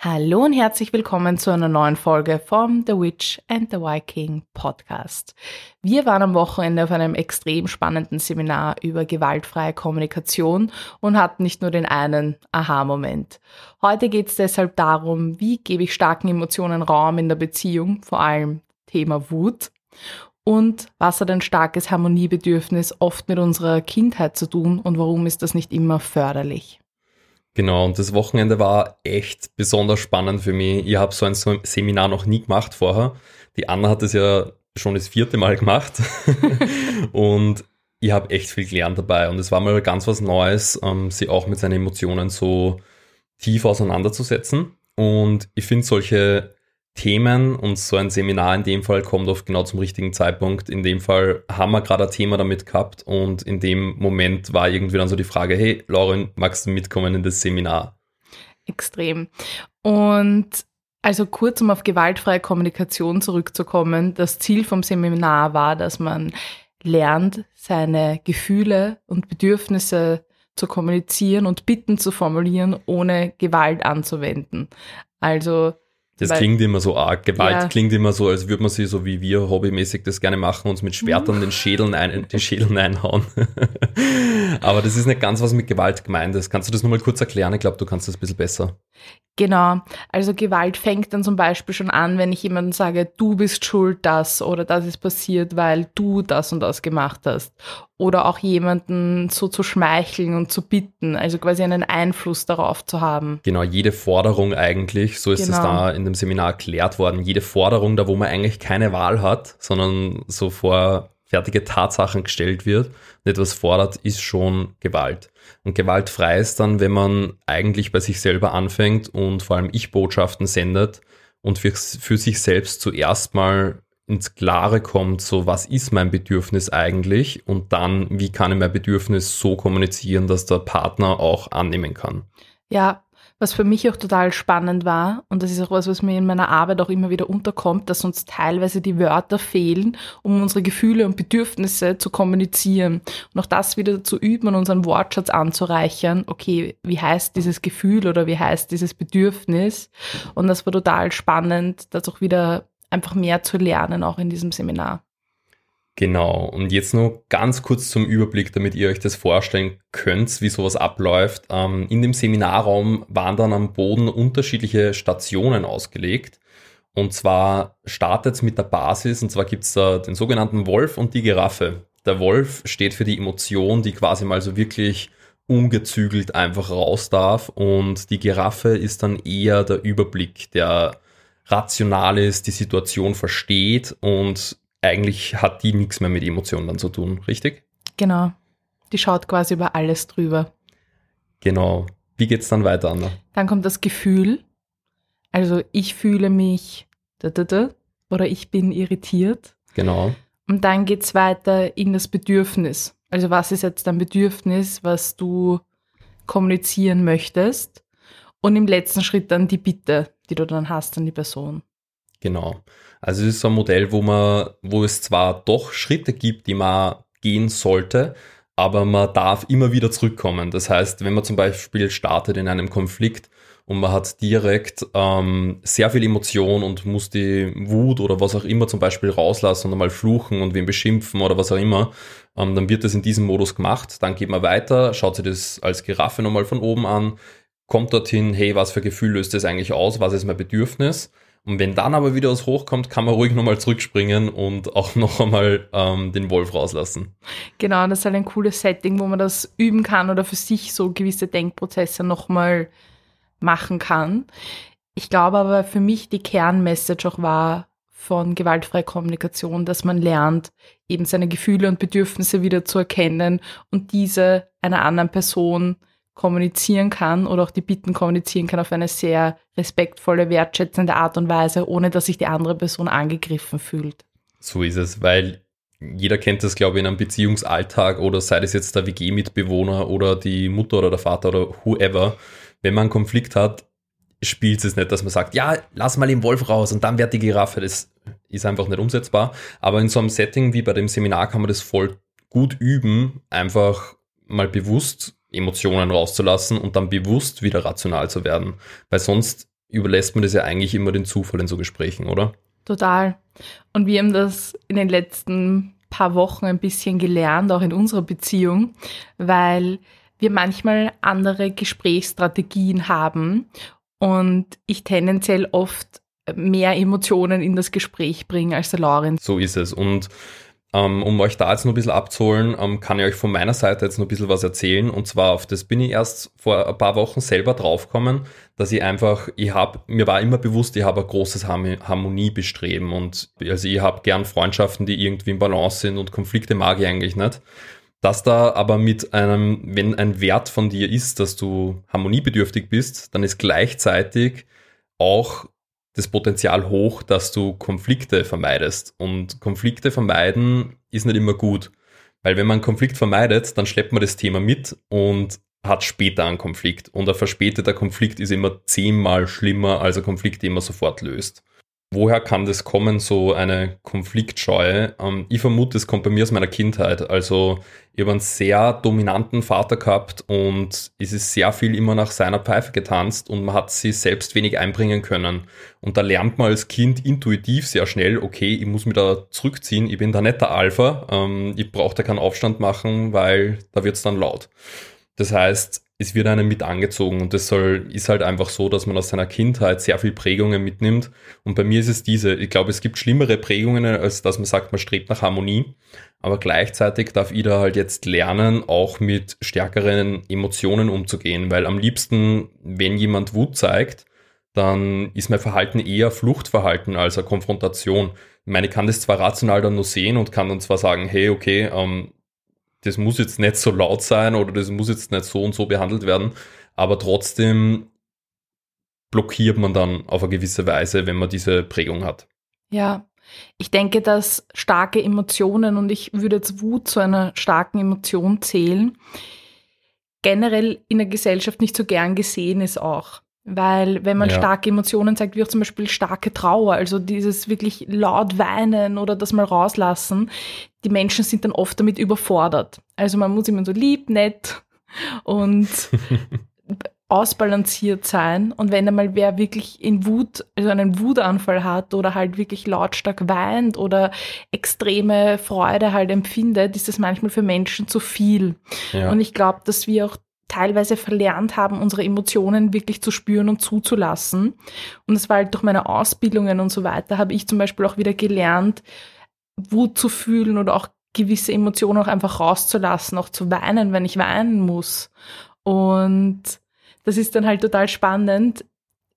Hallo und herzlich willkommen zu einer neuen Folge vom The Witch and the Viking Podcast. Wir waren am Wochenende auf einem extrem spannenden Seminar über gewaltfreie Kommunikation und hatten nicht nur den einen Aha-Moment. Heute geht es deshalb darum, wie gebe ich starken Emotionen Raum in der Beziehung, vor allem Thema Wut. Und was hat ein starkes Harmoniebedürfnis oft mit unserer Kindheit zu tun und warum ist das nicht immer förderlich? Genau, und das Wochenende war echt besonders spannend für mich. Ich habe so ein Seminar noch nie gemacht vorher. Die Anna hat es ja schon das vierte Mal gemacht. und ich habe echt viel gelernt dabei. Und es war mal ganz was Neues, ähm, sie auch mit seinen Emotionen so tief auseinanderzusetzen. Und ich finde solche Themen und so ein Seminar in dem Fall kommt oft genau zum richtigen Zeitpunkt. In dem Fall haben wir gerade ein Thema damit gehabt und in dem Moment war irgendwie dann so die Frage, hey Lauren, magst du mitkommen in das Seminar? Extrem. Und also kurz, um auf gewaltfreie Kommunikation zurückzukommen, das Ziel vom Seminar war, dass man lernt, seine Gefühle und Bedürfnisse zu kommunizieren und Bitten zu formulieren, ohne Gewalt anzuwenden. Also das Weil, klingt immer so arg. Gewalt ja. klingt immer so, als würde man sie so wie wir hobbymäßig das gerne machen, uns mit Schwertern mhm. den Schädeln ein, die Schädeln einhauen. Aber das ist nicht ganz was mit Gewalt gemeint ist. Kannst du das nochmal kurz erklären? Ich glaube, du kannst das ein bisschen besser. Genau. Also Gewalt fängt dann zum Beispiel schon an, wenn ich jemandem sage, du bist schuld, das oder das ist passiert, weil du das und das gemacht hast. Oder auch jemanden so zu schmeicheln und zu bitten, also quasi einen Einfluss darauf zu haben. Genau, jede Forderung eigentlich, so ist genau. es da in dem Seminar erklärt worden, jede Forderung, da wo man eigentlich keine Wahl hat, sondern so vor fertige Tatsachen gestellt wird und etwas fordert, ist schon Gewalt. Und gewaltfrei ist dann, wenn man eigentlich bei sich selber anfängt und vor allem Ich-Botschaften sendet und für, für sich selbst zuerst mal ins Klare kommt, so was ist mein Bedürfnis eigentlich und dann, wie kann ich mein Bedürfnis so kommunizieren, dass der Partner auch annehmen kann. Ja, was für mich auch total spannend war, und das ist auch was, was mir in meiner Arbeit auch immer wieder unterkommt, dass uns teilweise die Wörter fehlen, um unsere Gefühle und Bedürfnisse zu kommunizieren. Und auch das wieder zu üben und unseren Wortschatz anzureichern. Okay, wie heißt dieses Gefühl oder wie heißt dieses Bedürfnis? Und das war total spannend, das auch wieder einfach mehr zu lernen, auch in diesem Seminar. Genau, und jetzt nur ganz kurz zum Überblick, damit ihr euch das vorstellen könnt, wie sowas abläuft. Ähm, in dem Seminarraum waren dann am Boden unterschiedliche Stationen ausgelegt. Und zwar startet es mit der Basis, und zwar gibt es da den sogenannten Wolf und die Giraffe. Der Wolf steht für die Emotion, die quasi mal so wirklich ungezügelt einfach raus darf. Und die Giraffe ist dann eher der Überblick, der rational ist, die Situation versteht und eigentlich hat die nichts mehr mit Emotionen dann zu tun, richtig? Genau. Die schaut quasi über alles drüber. Genau. Wie geht es dann weiter, Anna? Dann kommt das Gefühl. Also ich fühle mich oder ich bin irritiert. Genau. Und dann geht es weiter in das Bedürfnis. Also was ist jetzt dein Bedürfnis, was du kommunizieren möchtest? Und im letzten Schritt dann die Bitte, die du dann hast an die Person. Genau. Also es ist so ein Modell, wo man, wo es zwar doch Schritte gibt, die man gehen sollte, aber man darf immer wieder zurückkommen. Das heißt, wenn man zum Beispiel startet in einem Konflikt und man hat direkt ähm, sehr viel Emotion und muss die Wut oder was auch immer zum Beispiel rauslassen und einmal fluchen und wen beschimpfen oder was auch immer, ähm, dann wird das in diesem Modus gemacht. Dann geht man weiter, schaut sich das als Giraffe nochmal von oben an, kommt dorthin, hey, was für Gefühl löst das eigentlich aus, was ist mein Bedürfnis? Und wenn dann aber wieder was hochkommt, kann man ruhig nochmal zurückspringen und auch noch einmal ähm, den Wolf rauslassen. Genau, das ist halt ein cooles Setting, wo man das üben kann oder für sich so gewisse Denkprozesse nochmal machen kann. Ich glaube aber für mich die Kernmessage auch war von gewaltfreier Kommunikation, dass man lernt, eben seine Gefühle und Bedürfnisse wieder zu erkennen und diese einer anderen Person kommunizieren kann oder auch die Bitten kommunizieren kann auf eine sehr respektvolle, wertschätzende Art und Weise, ohne dass sich die andere Person angegriffen fühlt. So ist es, weil jeder kennt das, glaube ich, in einem Beziehungsalltag oder sei es jetzt der WG-Mitbewohner oder die Mutter oder der Vater oder whoever. Wenn man einen Konflikt hat, spielt es nicht, dass man sagt, ja, lass mal den Wolf raus und dann wird die Giraffe. Das ist einfach nicht umsetzbar. Aber in so einem Setting wie bei dem Seminar kann man das voll gut üben, einfach mal bewusst Emotionen rauszulassen und dann bewusst wieder rational zu werden. Weil sonst überlässt man das ja eigentlich immer den Zufall in so Gesprächen, oder? Total. Und wir haben das in den letzten paar Wochen ein bisschen gelernt, auch in unserer Beziehung, weil wir manchmal andere Gesprächsstrategien haben und ich tendenziell oft mehr Emotionen in das Gespräch bringe als der Lauren. So ist es. Und um euch da jetzt noch ein bisschen abzuholen, ähm, kann ich euch von meiner Seite jetzt noch ein bisschen was erzählen. Und zwar auf das bin ich erst vor ein paar Wochen selber draufgekommen, dass ich einfach, ich habe, mir war immer bewusst, ich habe ein großes Harmoniebestreben und also ich habe gern Freundschaften, die irgendwie im Balance sind und Konflikte mag ich eigentlich nicht. Dass da aber mit einem, wenn ein Wert von dir ist, dass du harmoniebedürftig bist, dann ist gleichzeitig auch das Potenzial hoch, dass du Konflikte vermeidest. Und Konflikte vermeiden ist nicht immer gut. Weil wenn man Konflikt vermeidet, dann schleppt man das Thema mit und hat später einen Konflikt. Und ein verspäteter Konflikt ist immer zehnmal schlimmer als ein Konflikt, den man sofort löst. Woher kann das kommen, so eine Konfliktscheu? Ähm, ich vermute, es kommt bei mir aus meiner Kindheit. Also ich habe einen sehr dominanten Vater gehabt und es ist sehr viel immer nach seiner Pfeife getanzt und man hat sie selbst wenig einbringen können. Und da lernt man als Kind intuitiv sehr schnell, okay, ich muss mich da zurückziehen, ich bin da nicht der Alpha, ähm, ich brauche da keinen Aufstand machen, weil da wird es dann laut. Das heißt, es wird einem mit angezogen und das soll, ist halt einfach so, dass man aus seiner Kindheit sehr viel Prägungen mitnimmt. Und bei mir ist es diese, ich glaube, es gibt schlimmere Prägungen, als dass man sagt, man strebt nach Harmonie. Aber gleichzeitig darf ich da halt jetzt lernen, auch mit stärkeren Emotionen umzugehen, weil am liebsten, wenn jemand Wut zeigt, dann ist mein Verhalten eher Fluchtverhalten als eine Konfrontation. Ich meine, ich kann das zwar rational dann nur sehen und kann dann zwar sagen, hey, okay, ähm, das muss jetzt nicht so laut sein oder das muss jetzt nicht so und so behandelt werden, aber trotzdem blockiert man dann auf eine gewisse Weise, wenn man diese Prägung hat. Ja, ich denke, dass starke Emotionen, und ich würde jetzt Wut zu einer starken Emotion zählen, generell in der Gesellschaft nicht so gern gesehen ist auch. Weil wenn man ja. starke Emotionen zeigt, wie auch zum Beispiel starke Trauer, also dieses wirklich laut weinen oder das mal rauslassen, die Menschen sind dann oft damit überfordert. Also man muss immer so lieb, nett und ausbalanciert sein. Und wenn einmal wer wirklich in Wut, also einen Wutanfall hat oder halt wirklich lautstark weint oder extreme Freude halt empfindet, ist das manchmal für Menschen zu viel. Ja. Und ich glaube, dass wir auch teilweise verlernt haben, unsere Emotionen wirklich zu spüren und zuzulassen. Und es war halt durch meine Ausbildungen und so weiter, habe ich zum Beispiel auch wieder gelernt, Wut zu fühlen oder auch gewisse Emotionen auch einfach rauszulassen, auch zu weinen, wenn ich weinen muss. Und das ist dann halt total spannend,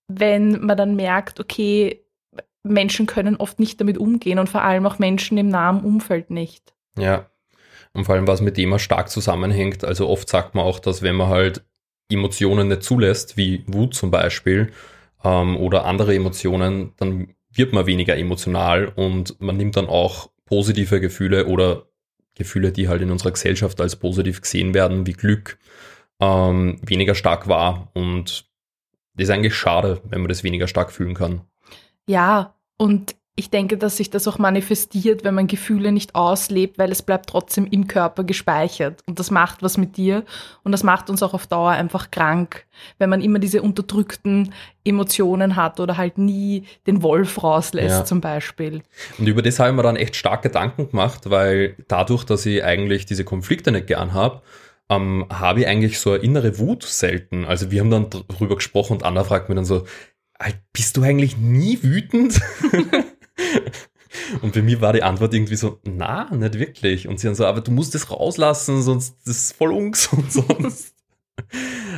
wenn man dann merkt, okay, Menschen können oft nicht damit umgehen und vor allem auch Menschen im nahen Umfeld nicht. Ja, und vor allem, was mit dem stark zusammenhängt. Also oft sagt man auch, dass wenn man halt Emotionen nicht zulässt, wie Wut zum Beispiel, ähm, oder andere Emotionen, dann wird man weniger emotional und man nimmt dann auch positive Gefühle oder Gefühle, die halt in unserer Gesellschaft als positiv gesehen werden, wie Glück, ähm, weniger stark wahr. Und das ist eigentlich schade, wenn man das weniger stark fühlen kann. Ja, und ich denke, dass sich das auch manifestiert, wenn man Gefühle nicht auslebt, weil es bleibt trotzdem im Körper gespeichert. Und das macht was mit dir. Und das macht uns auch auf Dauer einfach krank, wenn man immer diese unterdrückten Emotionen hat oder halt nie den Wolf rauslässt ja. zum Beispiel. Und über das habe ich mir dann echt stark Gedanken gemacht, weil dadurch, dass ich eigentlich diese Konflikte nicht gern habe, ähm, habe ich eigentlich so eine innere Wut selten. Also wir haben dann drüber gesprochen und Anna fragt mir dann so, bist du eigentlich nie wütend? Und für mich war die Antwort irgendwie so, na, nicht wirklich. Und sie dann so, aber du musst das rauslassen, sonst das ist voll ungesund sonst.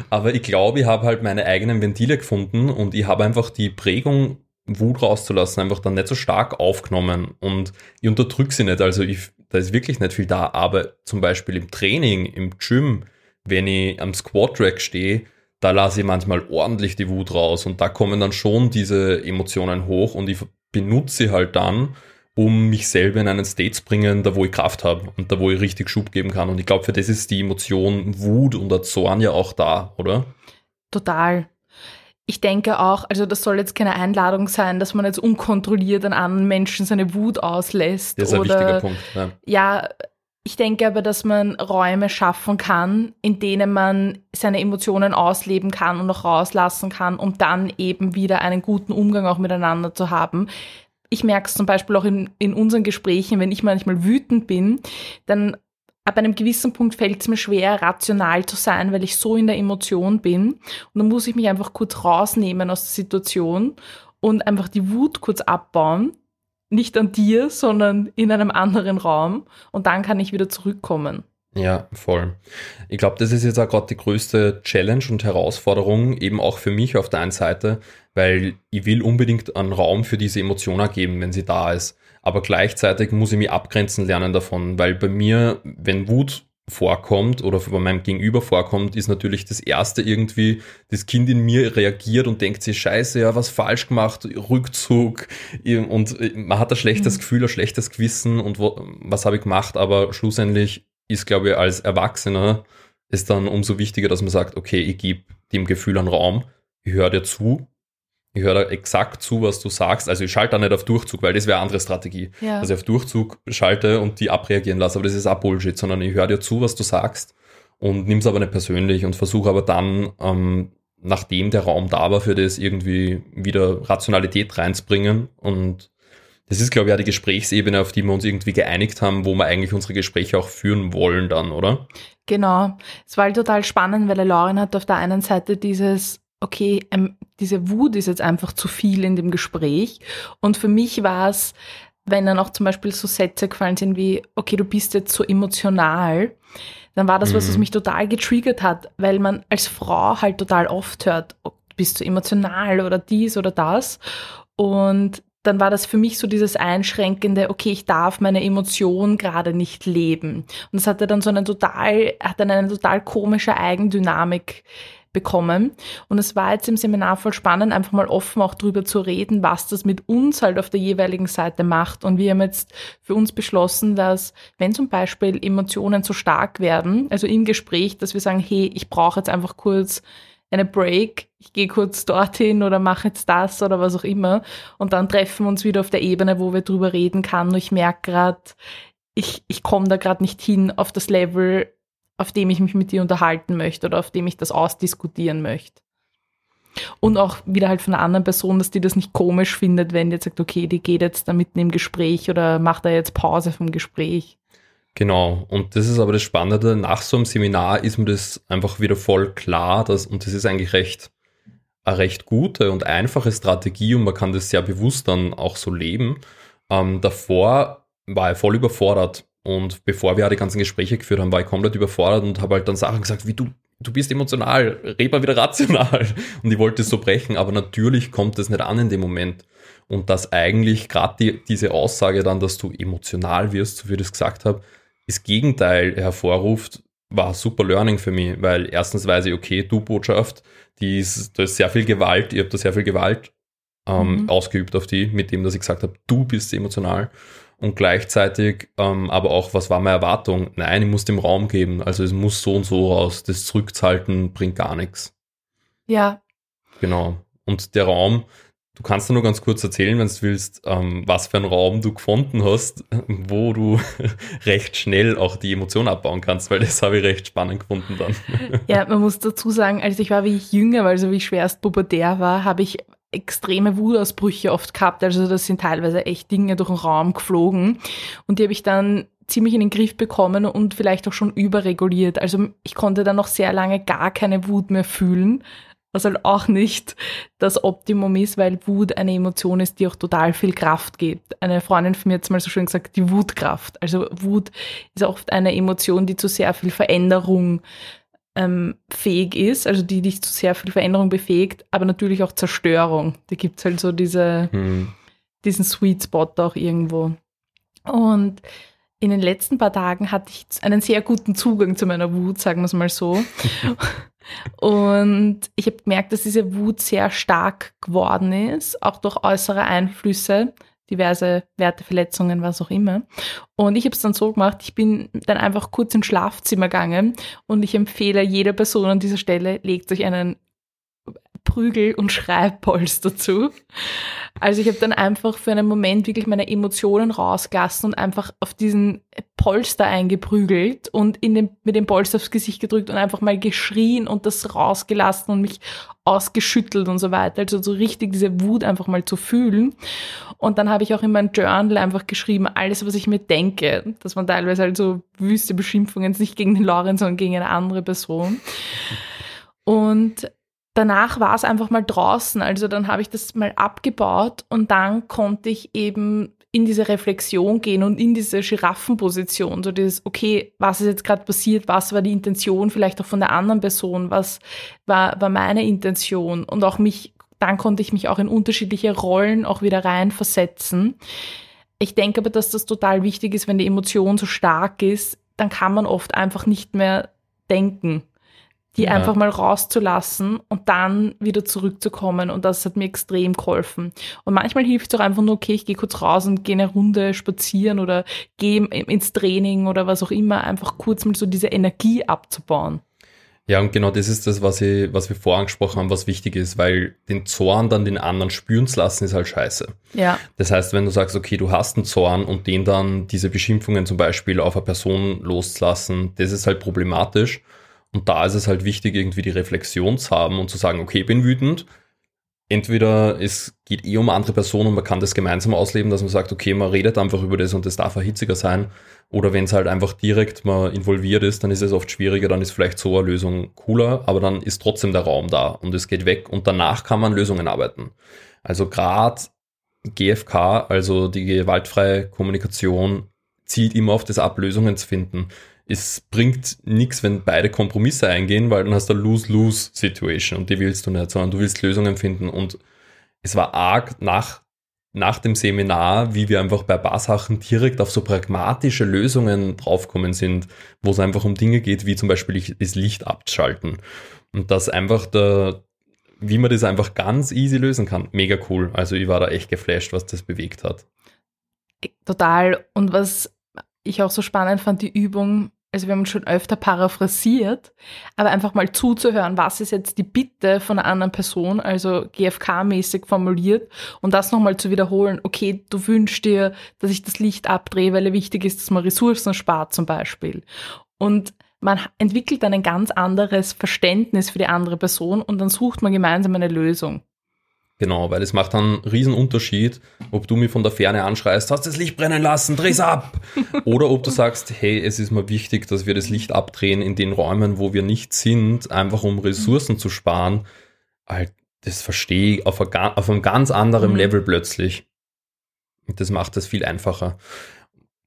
aber ich glaube, ich habe halt meine eigenen Ventile gefunden und ich habe einfach die Prägung, Wut rauszulassen, einfach dann nicht so stark aufgenommen. Und ich unterdrücke sie nicht. Also ich, da ist wirklich nicht viel da. Aber zum Beispiel im Training, im Gym, wenn ich am Squat-Track stehe, da lasse ich manchmal ordentlich die Wut raus und da kommen dann schon diese Emotionen hoch und ich benutze sie halt dann, um mich selber in einen State zu bringen, da wo ich Kraft habe und da wo ich richtig Schub geben kann. Und ich glaube, für das ist die Emotion Wut und der Zorn ja auch da, oder? Total. Ich denke auch, also das soll jetzt keine Einladung sein, dass man jetzt unkontrolliert an anderen Menschen seine Wut auslässt. Das ist oder, ein wichtiger Punkt. Ja. ja, Ich denke aber, dass man Räume schaffen kann, in denen man seine Emotionen ausleben kann und auch rauslassen kann, um dann eben wieder einen guten Umgang auch miteinander zu haben. Ich merke es zum Beispiel auch in, in unseren Gesprächen, wenn ich manchmal wütend bin, dann ab einem gewissen Punkt fällt es mir schwer, rational zu sein, weil ich so in der Emotion bin. Und dann muss ich mich einfach kurz rausnehmen aus der Situation und einfach die Wut kurz abbauen nicht an dir, sondern in einem anderen Raum und dann kann ich wieder zurückkommen. Ja, voll. Ich glaube, das ist jetzt auch gerade die größte Challenge und Herausforderung, eben auch für mich auf der einen Seite, weil ich will unbedingt einen Raum für diese Emotion geben, wenn sie da ist. Aber gleichzeitig muss ich mich abgrenzen lernen davon, weil bei mir, wenn Wut vorkommt oder bei meinem Gegenüber vorkommt, ist natürlich das erste irgendwie, das Kind in mir reagiert und denkt sich, scheiße, ja, was falsch gemacht, Rückzug und man hat ein schlechtes mhm. Gefühl, ein schlechtes Gewissen und wo, was habe ich gemacht, aber schlussendlich ist, glaube ich, als Erwachsener ist dann umso wichtiger, dass man sagt, okay, ich gebe dem Gefühl einen Raum, ich höre dir zu, ich höre da exakt zu, was du sagst. Also ich schalte da nicht auf Durchzug, weil das wäre eine andere Strategie. Ja. Also ich auf Durchzug schalte und die abreagieren lasse. Aber das ist auch Bullshit, sondern ich höre dir zu, was du sagst und nimm es aber nicht persönlich und versuche aber dann, ähm, nachdem der Raum da war, für das irgendwie wieder Rationalität reinzubringen. Und das ist, glaube ich, auch die Gesprächsebene, auf die wir uns irgendwie geeinigt haben, wo wir eigentlich unsere Gespräche auch führen wollen dann, oder? Genau. Es war halt total spannend, weil Lauren hat auf der einen Seite dieses okay, ähm, diese Wut ist jetzt einfach zu viel in dem Gespräch. Und für mich war es, wenn dann auch zum Beispiel so Sätze gefallen sind wie, okay, du bist jetzt so emotional, dann war das was, was mhm. mich total getriggert hat, weil man als Frau halt total oft hört, oh, du bist so emotional oder dies oder das. Und dann war das für mich so dieses einschränkende, okay, ich darf meine Emotion gerade nicht leben. Und das hatte dann so eine total, hat dann eine total komische Eigendynamik bekommen. Und es war jetzt im Seminar voll spannend, einfach mal offen auch drüber zu reden, was das mit uns halt auf der jeweiligen Seite macht. Und wir haben jetzt für uns beschlossen, dass wenn zum Beispiel Emotionen zu stark werden, also im Gespräch, dass wir sagen, hey, ich brauche jetzt einfach kurz eine Break, ich gehe kurz dorthin oder mache jetzt das oder was auch immer. Und dann treffen wir uns wieder auf der Ebene, wo wir drüber reden kann. Und ich merke gerade, ich, ich komme da gerade nicht hin auf das Level, auf dem ich mich mit dir unterhalten möchte oder auf dem ich das ausdiskutieren möchte. Und auch wieder halt von einer anderen Person, dass die das nicht komisch findet, wenn die jetzt sagt, okay, die geht jetzt da mitten im Gespräch oder macht da jetzt Pause vom Gespräch. Genau, und das ist aber das Spannende, nach so einem Seminar ist mir das einfach wieder voll klar, dass, und das ist eigentlich recht, eine recht gute und einfache Strategie und man kann das sehr bewusst dann auch so leben. Ähm, davor war er voll überfordert und bevor wir die ganzen Gespräche geführt haben, war ich komplett überfordert und habe halt dann Sachen gesagt, wie du, du bist emotional, red mal wieder rational. Und ich wollte es so brechen, aber natürlich kommt es nicht an in dem Moment. Und dass eigentlich gerade die, diese Aussage dann, dass du emotional wirst, so wie ich das gesagt habe, das Gegenteil hervorruft, war super Learning für mich, weil erstens weiß ich, okay, du Botschaft, die ist, da ist sehr viel Gewalt, ihr habt da sehr viel Gewalt ähm, mhm. ausgeübt auf die, mit dem, dass ich gesagt habe, du bist emotional und gleichzeitig ähm, aber auch, was war meine Erwartung? Nein, ich muss dem Raum geben. Also es muss so und so raus. Das zurückzuhalten bringt gar nichts. Ja. Genau. Und der Raum, du kannst dir nur ganz kurz erzählen, wenn du willst, ähm, was für einen Raum du gefunden hast, wo du recht schnell auch die Emotion abbauen kannst, weil das habe ich recht spannend gefunden dann. Ja, man muss dazu sagen, als ich war, wie ich jünger, also wie ich schwerst pubertär war, habe ich extreme Wutausbrüche oft gehabt. Also das sind teilweise echt Dinge durch den Raum geflogen. Und die habe ich dann ziemlich in den Griff bekommen und vielleicht auch schon überreguliert. Also ich konnte dann noch sehr lange gar keine Wut mehr fühlen, was halt auch nicht das Optimum ist, weil Wut eine Emotion ist, die auch total viel Kraft gibt. Eine Freundin von mir hat es mal so schön gesagt, die Wutkraft. Also Wut ist oft eine Emotion, die zu sehr viel Veränderung ähm, fähig ist, also die dich zu sehr viel Veränderung befähigt, aber natürlich auch Zerstörung. Da gibt es halt so diese, hm. diesen Sweet Spot auch irgendwo. Und in den letzten paar Tagen hatte ich einen sehr guten Zugang zu meiner Wut, sagen wir es mal so. Und ich habe gemerkt, dass diese Wut sehr stark geworden ist, auch durch äußere Einflüsse diverse Werteverletzungen, was auch immer. Und ich habe es dann so gemacht, ich bin dann einfach kurz ins Schlafzimmer gegangen und ich empfehle jeder Person an dieser Stelle, legt euch einen Prügel- und Schreibpolster dazu. Also ich habe dann einfach für einen Moment wirklich meine Emotionen rausgelassen und einfach auf diesen Polster eingeprügelt und in den, mit dem Polster aufs Gesicht gedrückt und einfach mal geschrien und das rausgelassen und mich ausgeschüttelt und so weiter. Also so richtig diese Wut einfach mal zu fühlen. Und dann habe ich auch in mein Journal einfach geschrieben, alles, was ich mir denke. Das waren teilweise halt so wüste Beschimpfungen, nicht gegen den Lorenz, sondern gegen eine andere Person. Und danach war es einfach mal draußen. Also dann habe ich das mal abgebaut und dann konnte ich eben in diese Reflexion gehen und in diese Giraffenposition, so dieses, okay, was ist jetzt gerade passiert, was war die Intention vielleicht auch von der anderen Person, was war, war meine Intention? Und auch mich, dann konnte ich mich auch in unterschiedliche Rollen auch wieder reinversetzen. Ich denke aber, dass das total wichtig ist, wenn die Emotion so stark ist, dann kann man oft einfach nicht mehr denken die ja. einfach mal rauszulassen und dann wieder zurückzukommen. Und das hat mir extrem geholfen. Und manchmal hilft es auch einfach nur, okay, ich gehe kurz raus und gehe eine Runde spazieren oder gehe ins Training oder was auch immer, einfach kurz mal so diese Energie abzubauen. Ja, und genau das ist das, was, ich, was wir vorher angesprochen haben, was wichtig ist, weil den Zorn dann den anderen spüren zu lassen, ist halt scheiße. Ja. Das heißt, wenn du sagst, okay, du hast einen Zorn und den dann diese Beschimpfungen zum Beispiel auf eine Person loszulassen, das ist halt problematisch. Und da ist es halt wichtig, irgendwie die Reflexion zu haben und zu sagen, okay, bin wütend. Entweder es geht eh um andere Personen und man kann das gemeinsam ausleben, dass man sagt, okay, man redet einfach über das und das darf erhitziger sein. Oder wenn es halt einfach direkt mal involviert ist, dann ist es oft schwieriger, dann ist vielleicht so eine Lösung cooler, aber dann ist trotzdem der Raum da und es geht weg und danach kann man Lösungen arbeiten. Also gerade GFK, also die gewaltfreie Kommunikation, zielt immer auf das ab, Lösungen zu finden es bringt nichts, wenn beide Kompromisse eingehen, weil dann hast du eine Lose-Lose-Situation und die willst du nicht, sondern du willst Lösungen finden. Und es war arg nach, nach dem Seminar, wie wir einfach bei paar Sachen direkt auf so pragmatische Lösungen draufkommen sind, wo es einfach um Dinge geht, wie zum Beispiel das Licht abschalten. Und das einfach der, wie man das einfach ganz easy lösen kann. Mega cool. Also ich war da echt geflasht, was das bewegt hat. Total. Und was ich auch so spannend fand, die Übung, also wir haben schon öfter paraphrasiert, aber einfach mal zuzuhören, was ist jetzt die Bitte von einer anderen Person, also GFK-mäßig formuliert und das nochmal zu wiederholen, okay, du wünschst dir, dass ich das Licht abdrehe, weil es wichtig ist, dass man Ressourcen spart zum Beispiel. Und man entwickelt dann ein ganz anderes Verständnis für die andere Person und dann sucht man gemeinsam eine Lösung. Genau, weil es macht dann einen riesen Unterschied, ob du mir von der Ferne anschreist, hast das Licht brennen lassen, dreh's ab! Oder ob du sagst, hey, es ist mir wichtig, dass wir das Licht abdrehen in den Räumen, wo wir nicht sind, einfach um Ressourcen zu sparen. Halt, das verstehe ich auf, ein, auf einem ganz anderen mhm. Level plötzlich. Und das macht es viel einfacher.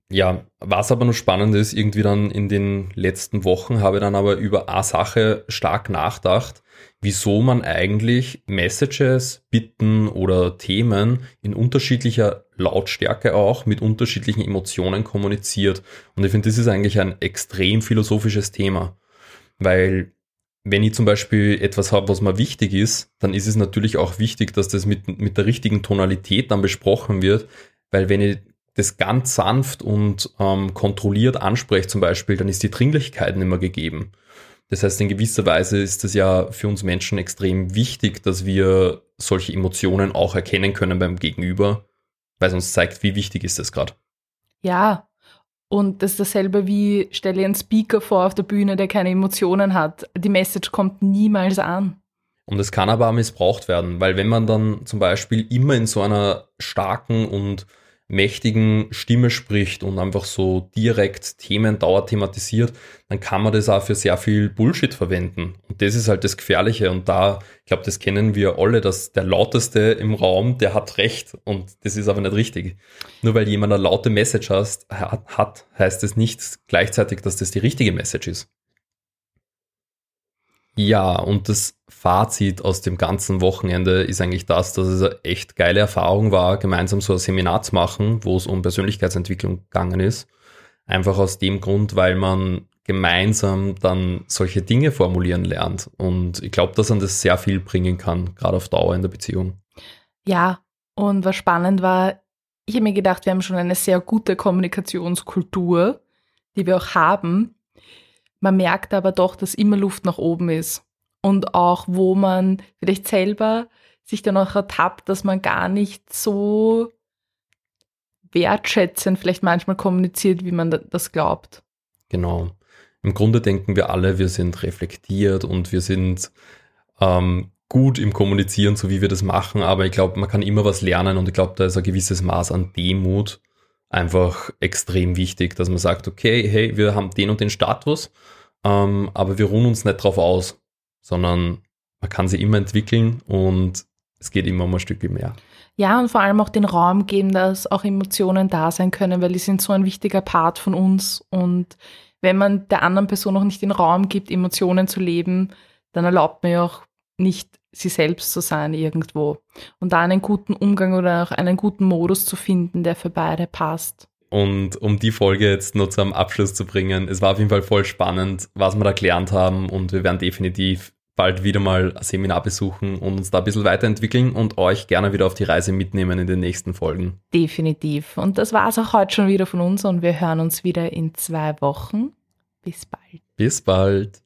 Ja, was aber noch spannend ist, irgendwie dann in den letzten Wochen habe ich dann aber über eine Sache stark nachgedacht, wieso man eigentlich Messages, Bitten oder Themen in unterschiedlicher Lautstärke auch mit unterschiedlichen Emotionen kommuniziert. Und ich finde, das ist eigentlich ein extrem philosophisches Thema, weil wenn ich zum Beispiel etwas habe, was mir wichtig ist, dann ist es natürlich auch wichtig, dass das mit, mit der richtigen Tonalität dann besprochen wird, weil wenn ich das ganz sanft und ähm, kontrolliert anspreche zum Beispiel, dann ist die Dringlichkeit nicht mehr gegeben. Das heißt, in gewisser Weise ist es ja für uns Menschen extrem wichtig, dass wir solche Emotionen auch erkennen können beim Gegenüber, weil es uns zeigt, wie wichtig ist das gerade. Ja, und das ist dasselbe wie, stelle einen Speaker vor auf der Bühne, der keine Emotionen hat. Die Message kommt niemals an. Und es kann aber auch missbraucht werden, weil wenn man dann zum Beispiel immer in so einer starken und mächtigen Stimme spricht und einfach so direkt Themen dauer thematisiert, dann kann man das auch für sehr viel Bullshit verwenden. Und das ist halt das Gefährliche. Und da, ich glaube, das kennen wir alle, dass der lauteste im Raum, der hat recht. Und das ist aber nicht richtig. Nur weil jemand eine laute Message hat, heißt es nicht gleichzeitig, dass das die richtige Message ist. Ja, und das Fazit aus dem ganzen Wochenende ist eigentlich das, dass es eine echt geile Erfahrung war, gemeinsam so ein Seminar zu machen, wo es um Persönlichkeitsentwicklung gegangen ist. Einfach aus dem Grund, weil man gemeinsam dann solche Dinge formulieren lernt. Und ich glaube, dass man das sehr viel bringen kann, gerade auf Dauer in der Beziehung. Ja, und was spannend war, ich habe mir gedacht, wir haben schon eine sehr gute Kommunikationskultur, die wir auch haben. Man merkt aber doch, dass immer Luft nach oben ist. und auch wo man vielleicht selber sich dann auch ertappt, dass man gar nicht so wertschätzend vielleicht manchmal kommuniziert, wie man das glaubt. Genau. Im Grunde denken wir alle, wir sind reflektiert und wir sind ähm, gut im Kommunizieren, so wie wir das machen, aber ich glaube, man kann immer was lernen und ich glaube, da ist ein gewisses Maß an Demut einfach extrem wichtig, dass man sagt, okay, hey, wir haben den und den Status, ähm, aber wir ruhen uns nicht drauf aus, sondern man kann sie immer entwickeln und es geht immer um ein Stück mehr. Ja, und vor allem auch den Raum geben, dass auch Emotionen da sein können, weil die sind so ein wichtiger Part von uns. Und wenn man der anderen Person noch nicht den Raum gibt, Emotionen zu leben, dann erlaubt man ja auch nicht, sie selbst zu sein irgendwo. Und da einen guten Umgang oder auch einen guten Modus zu finden, der für beide passt. Und um die Folge jetzt nur zum Abschluss zu bringen, es war auf jeden Fall voll spannend, was wir da gelernt haben und wir werden definitiv bald wieder mal ein Seminar besuchen und uns da ein bisschen weiterentwickeln und euch gerne wieder auf die Reise mitnehmen in den nächsten Folgen. Definitiv. Und das war es auch heute schon wieder von uns und wir hören uns wieder in zwei Wochen. Bis bald. Bis bald.